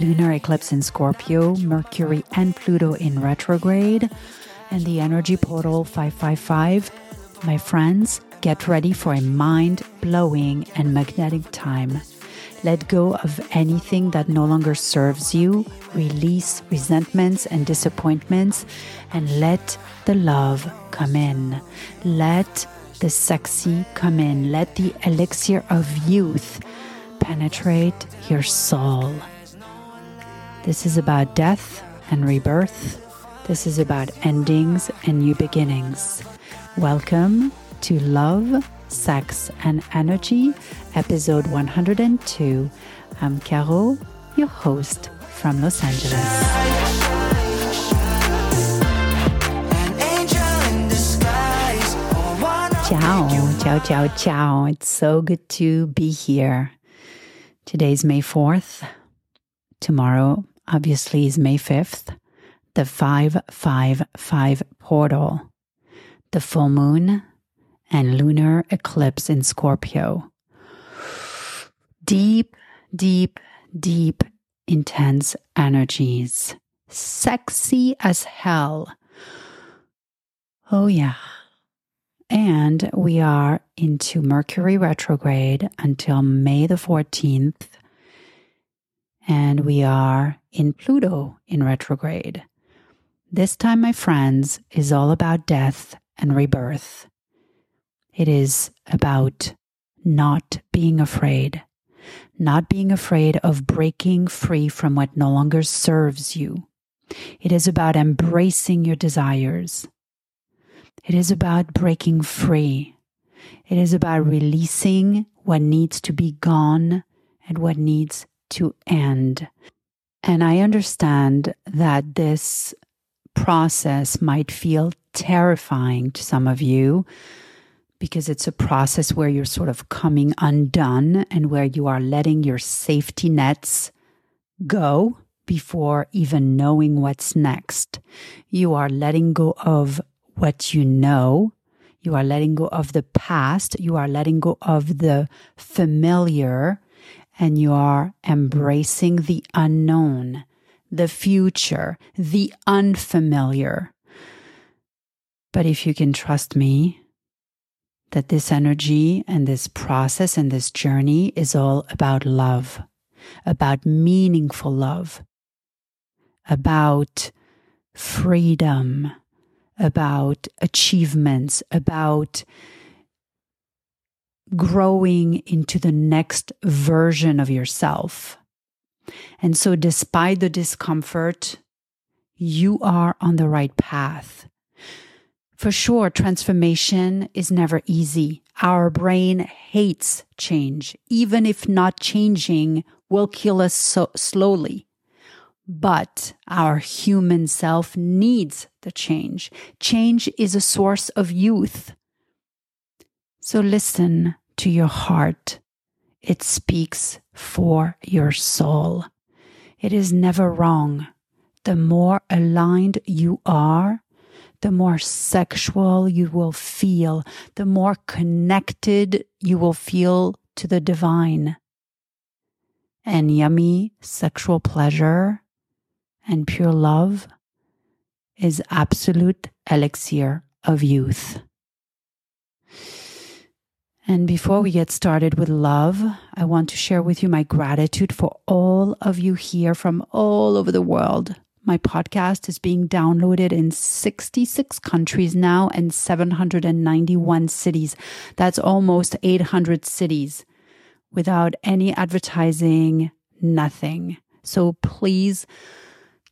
lunar eclipse in Scorpio, Mercury and Pluto in retrograde, and the energy portal 555. My friends, get ready for a mind blowing and magnetic time. Let go of anything that no longer serves you, release resentments and disappointments, and let the love come in. Let the sexy come in. Let the elixir of youth penetrate your soul. This is about death and rebirth. This is about endings and new beginnings. Welcome to Love, Sex, and Energy, episode 102. I'm Caro, your host from Los Angeles. Ciao, ciao, ciao, ciao. It's so good to be here. Today's May 4th. Tomorrow, obviously, is May 5th. The 555 portal, the full moon, and lunar eclipse in Scorpio. Deep, deep, deep, intense energies. Sexy as hell. Oh, yeah. And we are into Mercury retrograde until May the 14th. And we are in Pluto in retrograde. This time, my friends, is all about death and rebirth. It is about not being afraid, not being afraid of breaking free from what no longer serves you. It is about embracing your desires. It is about breaking free. It is about releasing what needs to be gone and what needs to end. And I understand that this process might feel terrifying to some of you because it's a process where you're sort of coming undone and where you are letting your safety nets go before even knowing what's next. You are letting go of what you know. You are letting go of the past. You are letting go of the familiar and you are embracing the unknown, the future, the unfamiliar. But if you can trust me, that this energy and this process and this journey is all about love, about meaningful love, about freedom, about achievements, about growing into the next version of yourself. And so, despite the discomfort, you are on the right path. For sure, transformation is never easy. Our brain hates change. Even if not changing will kill us so slowly. But our human self needs the change. Change is a source of youth. So listen to your heart. It speaks for your soul. It is never wrong. The more aligned you are, the more sexual you will feel, the more connected you will feel to the divine. And yummy sexual pleasure and pure love is absolute elixir of youth. And before we get started with love, I want to share with you my gratitude for all of you here from all over the world. My podcast is being downloaded in 66 countries now and 791 cities. That's almost 800 cities without any advertising, nothing. So please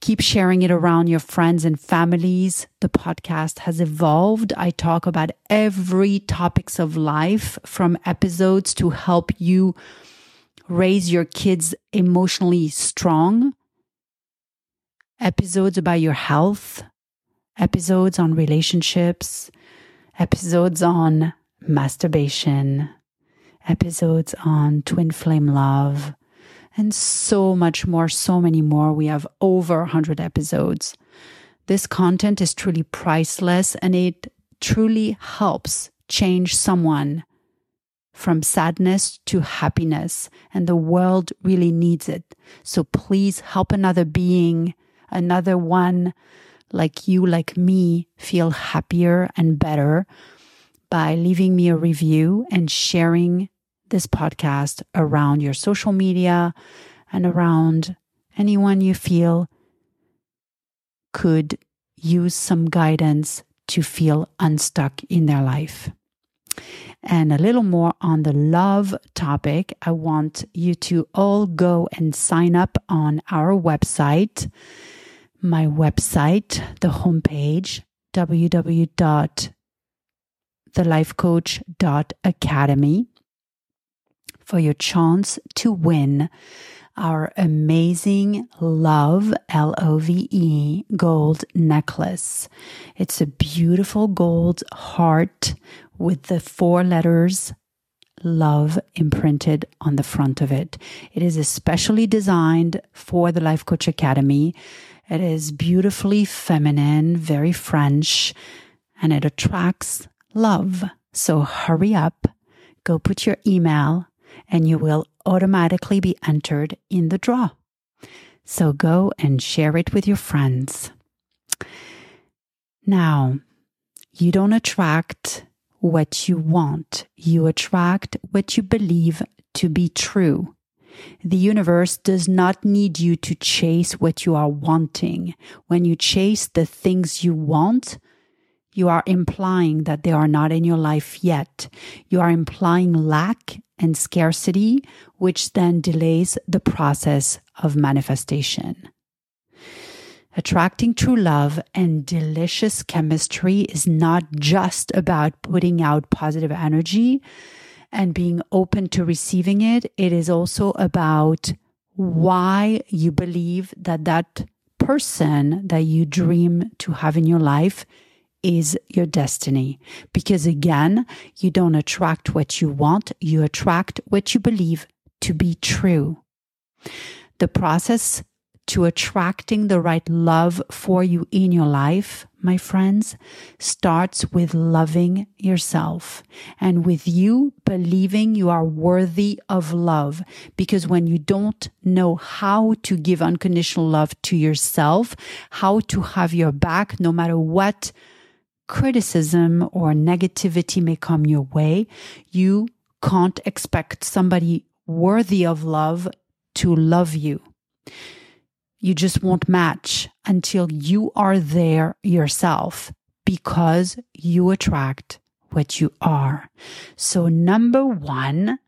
Keep sharing it around your friends and families. The podcast has evolved. I talk about every topics of life from episodes to help you raise your kids emotionally strong, episodes about your health, episodes on relationships, episodes on masturbation, episodes on twin flame love, and so much more, so many more. We have over 100 episodes. This content is truly priceless and it truly helps change someone from sadness to happiness, and the world really needs it. So please help another being, another one like you, like me, feel happier and better by leaving me a review and sharing this podcast around your social media and around anyone you feel could use some guidance to feel unstuck in their life. And a little more on the love topic, I want you to all go and sign up on our website. My website, the homepage, www.thelifecoach.academy for your chance to win our amazing love L O V E gold necklace. It's a beautiful gold heart with the four letters love imprinted on the front of it. It is especially designed for the Life Coach Academy. It is beautifully feminine, very French, and it attracts love. So hurry up, go put your email, and you will automatically be entered in the draw. So go and share it with your friends. Now, you don't attract what you want, you attract what you believe to be true. The universe does not need you to chase what you are wanting. When you chase the things you want, you are implying that they are not in your life yet. You are implying lack and scarcity, which then delays the process of manifestation. Attracting true love and delicious chemistry is not just about putting out positive energy and being open to receiving it. It is also about why you believe that that person that you dream to have in your life is your destiny. Because again, you don't attract what you want, you attract what you believe to be true. The process to attracting the right love for you in your life, my friends, starts with loving yourself and with you believing you are worthy of love. Because when you don't know how to give unconditional love to yourself, how to have your back, no matter what criticism or negativity may come your way, you can't expect somebody worthy of love to love you. You just won't match until you are there yourself because you attract what you are. So, number one,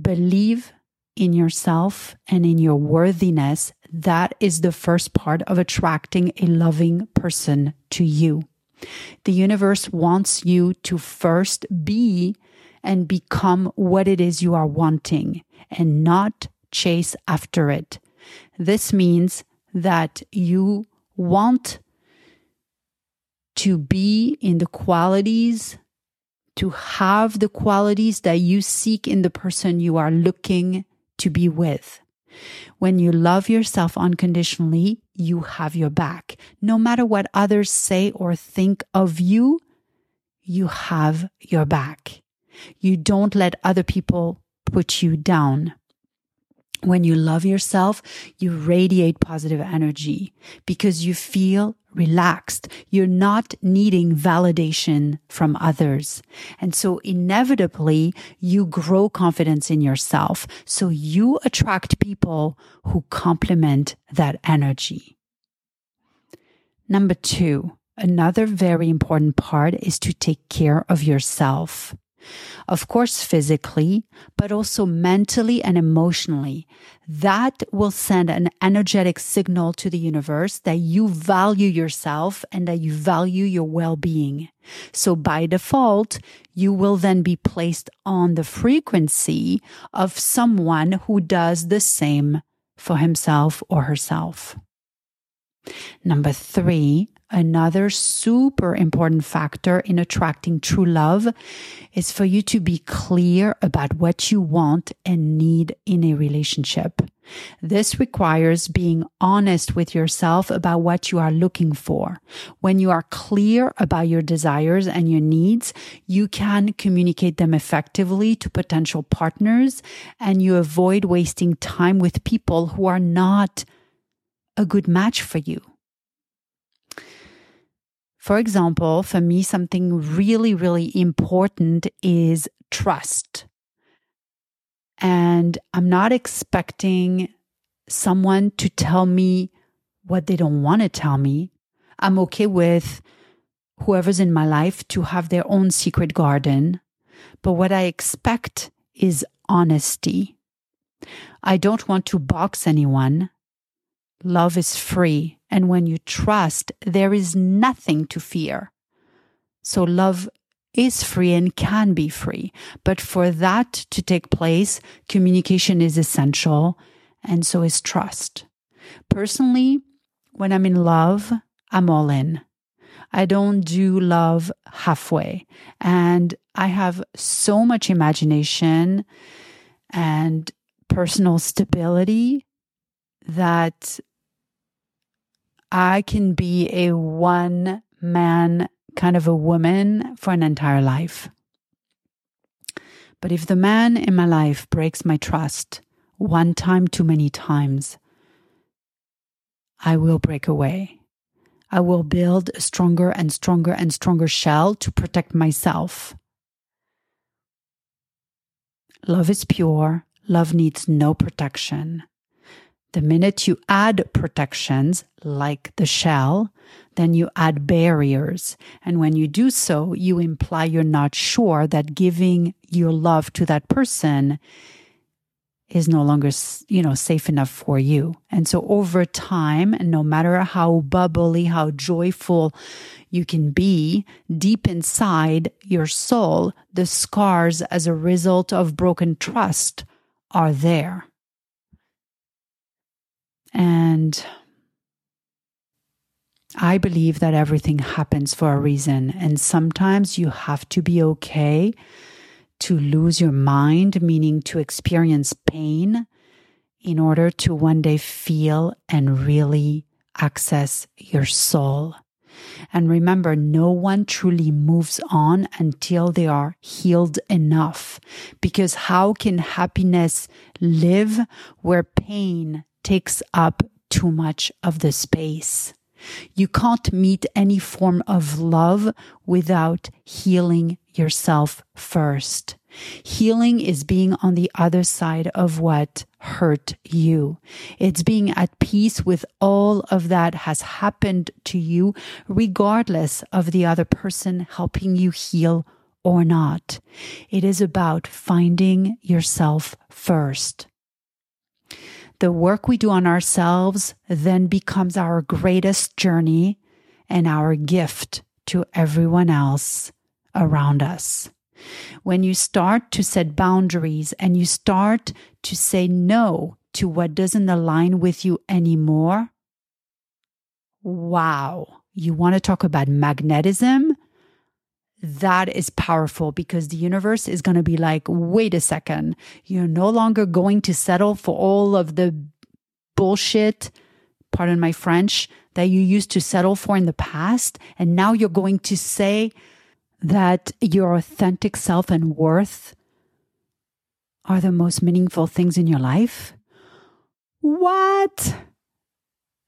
believe in yourself and in your worthiness. That is the first part of attracting a loving person to you. The universe wants you to first be and become what it is you are wanting and not chase after it. This means that you want to be in the qualities, to have the qualities that you seek in the person you are looking to be with. When you love yourself unconditionally, you have your back. No matter what others say or think of you, you have your back. You don't let other people put you down. When you love yourself, you radiate positive energy because you feel relaxed. You're not needing validation from others. And so inevitably you grow confidence in yourself. So you attract people who complement that energy. Number two, another very important part is to take care of yourself. Of course, physically, but also mentally and emotionally. That will send an energetic signal to the universe that you value yourself and that you value your well-being. So by default, you will then be placed on the frequency of someone who does the same for himself or herself. Number three, Another super important factor in attracting true love is for you to be clear about what you want and need in a relationship. This requires being honest with yourself about what you are looking for. When you are clear about your desires and your needs, you can communicate them effectively to potential partners and you avoid wasting time with people who are not a good match for you. For example, for me, something really, really important is trust. And I'm not expecting someone to tell me what they don't want to tell me. I'm okay with whoever's in my life to have their own secret garden. But what I expect is honesty. I don't want to box anyone. Love is free. And when you trust, there is nothing to fear. So love is free and can be free. But for that to take place, communication is essential. And so is trust. Personally, when I'm in love, I'm all in. I don't do love halfway. And I have so much imagination and personal stability that I can be a one man kind of a woman for an entire life. But if the man in my life breaks my trust one time too many times, I will break away. I will build a stronger and stronger and stronger shell to protect myself. Love is pure. Love needs no protection. The minute you add protections like the shell, then you add barriers. And when you do so, you imply you're not sure that giving your love to that person is no longer, you know, safe enough for you. And so over time, no matter how bubbly, how joyful you can be, deep inside your soul, the scars as a result of broken trust are there. And I believe that everything happens for a reason. And sometimes you have to be okay to lose your mind, meaning to experience pain in order to one day feel and really access your soul. And remember, no one truly moves on until they are healed enough. Because how can happiness live where pain takes up too much of the space. You can't meet any form of love without healing yourself first. Healing is being on the other side of what hurt you. It's being at peace with all of that has happened to you, regardless of the other person helping you heal or not. It is about finding yourself first the work we do on ourselves then becomes our greatest journey and our gift to everyone else around us. When you start to set boundaries and you start to say no to what doesn't align with you anymore, wow, you want to talk about magnetism? That is powerful because the universe is going to be like, wait a second, you're no longer going to settle for all of the bullshit, pardon my French, that you used to settle for in the past. And now you're going to say that your authentic self and worth are the most meaningful things in your life. What?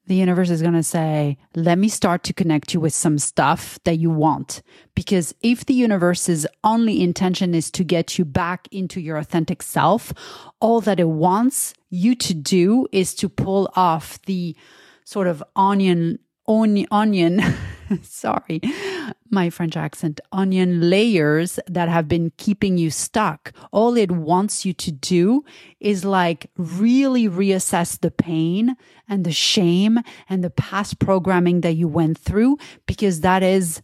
The universe is going to say, let me start to connect you with some stuff that you want. Because if the universe's only intention is to get you back into your authentic self, all that it wants you to do is to pull off the sort of onion, onion, onion sorry, my French accent, onion layers that have been keeping you stuck. All it wants you to do is like really reassess the pain and the shame and the past programming that you went through, because that is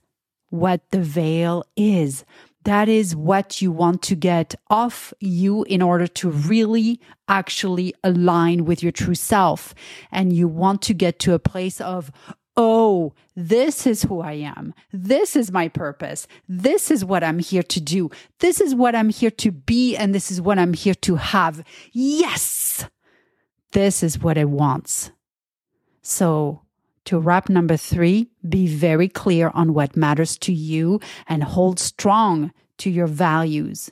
what the veil is. That is what you want to get off you in order to really actually align with your true self. And you want to get to a place of oh, this is who I am. This is my purpose. This is what I'm here to do. This is what I'm here to be. And this is what I'm here to have. Yes, this is what it wants. So, to wrap number three, be very clear on what matters to you and hold strong to your values.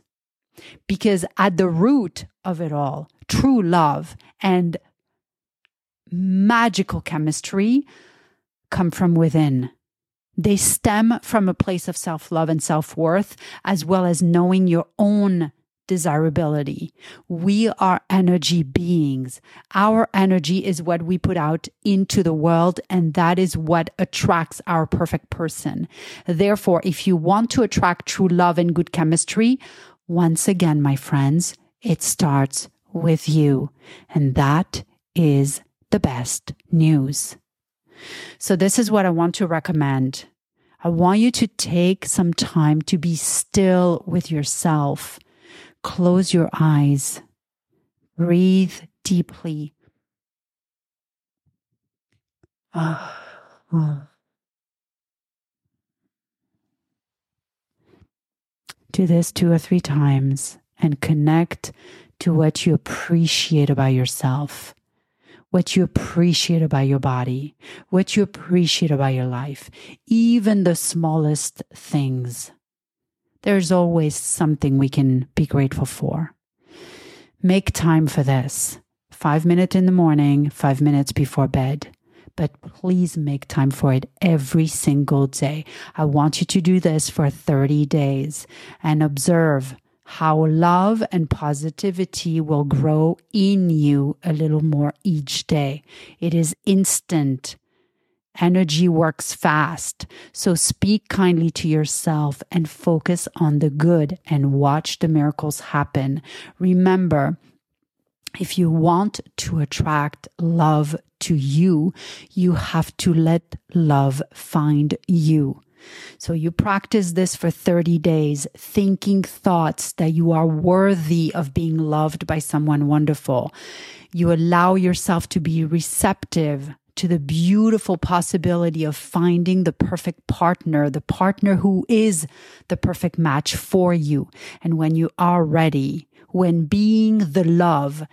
Because at the root of it all, true love and magical chemistry come from within. They stem from a place of self love and self worth, as well as knowing your own desirability. We are energy beings. Our energy is what we put out into the world, and that is what attracts our perfect person. Therefore, if you want to attract true love and good chemistry, once again, my friends, it starts with you. And that is the best news. So, this is what I want to recommend. I want you to take some time to be still with yourself. Close your eyes. Breathe deeply. Do this two or three times and connect to what you appreciate about yourself what you appreciate about your body, what you appreciate about your life, even the smallest things. There's always something we can be grateful for. Make time for this. Five minutes in the morning, five minutes before bed. But please make time for it every single day. I want you to do this for 30 days and observe how love and positivity will grow in you a little more each day. It is instant. Energy works fast. So speak kindly to yourself and focus on the good and watch the miracles happen. Remember, if you want to attract love to you, you have to let love find you. So you practice this for 30 days, thinking thoughts that you are worthy of being loved by someone wonderful. You allow yourself to be receptive to the beautiful possibility of finding the perfect partner, the partner who is the perfect match for you. And when you are ready, when being the love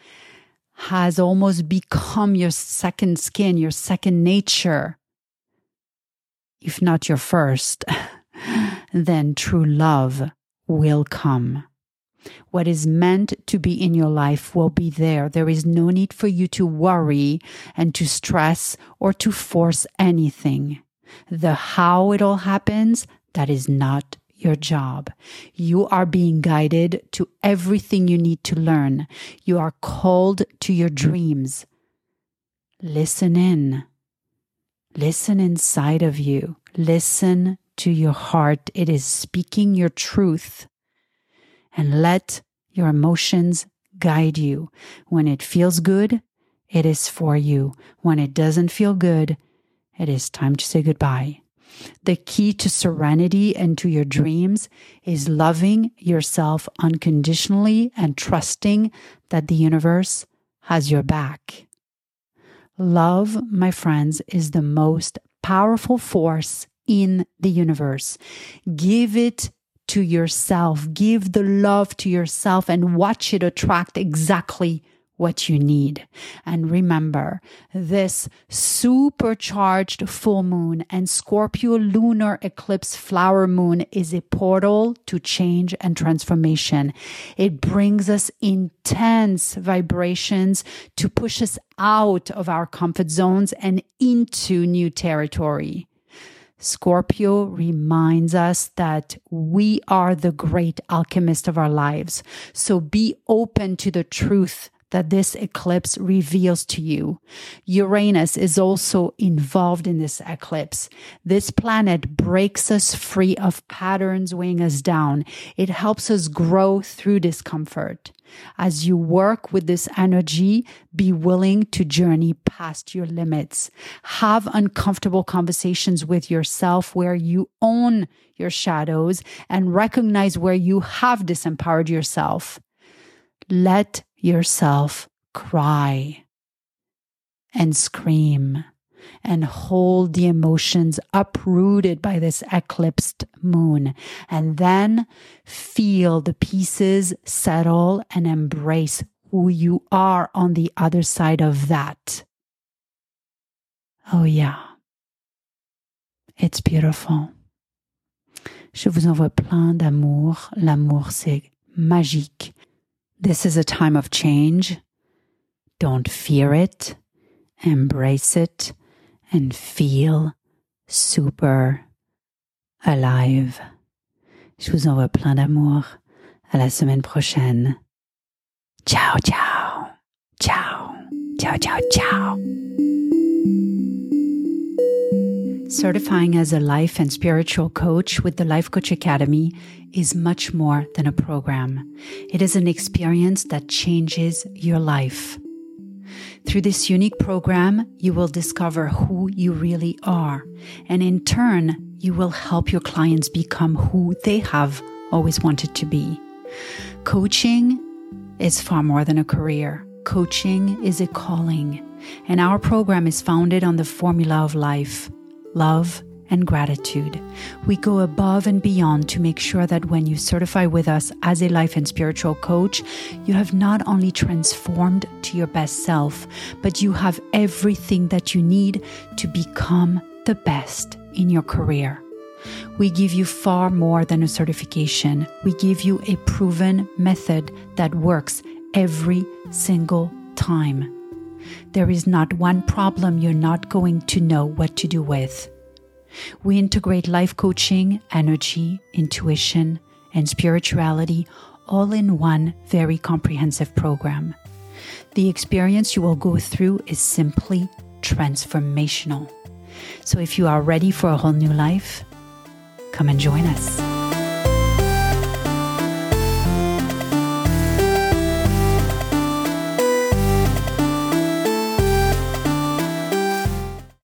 has almost become your second skin, your second nature, if not your first, then true love will come. What is meant to be in your life will be there. There is no need for you to worry and to stress or to force anything. The how it all happens, that is not your job. You are being guided to everything you need to learn. You are called to your dreams. Listen in. Listen inside of you. Listen to your heart. It is speaking your truth. And let your emotions guide you. When it feels good, it is for you. When it doesn't feel good, it is time to say goodbye. The key to serenity and to your dreams is loving yourself unconditionally and trusting that the universe has your back. Love, my friends, is the most powerful force in the universe. Give it to yourself. Give the love to yourself and watch it attract exactly what you need. And remember, this supercharged full moon and Scorpio lunar eclipse flower moon is a portal to change and transformation. It brings us intense vibrations to push us out of our comfort zones and into new territory. Scorpio reminds us that we are the great alchemist of our lives. So be open to the truth that this eclipse reveals to you. Uranus is also involved in this eclipse. This planet breaks us free of patterns weighing us down. It helps us grow through discomfort. As you work with this energy, be willing to journey past your limits. Have uncomfortable conversations with yourself where you own your shadows and recognize where you have disempowered yourself. Let yourself cry and scream. and hold the emotions uprooted by this eclipsed moon. And then feel the pieces settle and embrace who you are on the other side of that. Oh, yeah. It's beautiful. Je vous envoie plein d'amour. L'amour, c'est magique. This is a time of change. Don't fear it. Embrace it and feel super alive. Je vous envoie plein d'amour. À la semaine prochaine. Ciao, ciao. Ciao. Ciao, ciao, ciao. Certifying as a life and spiritual coach with the Life Coach Academy is much more than a program. It is an experience that changes your life. Through this unique program, you will discover who you really are. And in turn, you will help your clients become who they have always wanted to be. Coaching is far more than a career. Coaching is a calling. And our program is founded on the formula of life love, and gratitude. We go above and beyond to make sure that when you certify with us as a life and spiritual coach, you have not only transformed to your best self, but you have everything that you need to become the best in your career. We give you far more than a certification. We give you a proven method that works every single time. There is not one problem you're not going to know what to do with. We integrate life coaching, energy, intuition, and spirituality all in one very comprehensive program. The experience you will go through is simply transformational. So if you are ready for a whole new life, come and join us.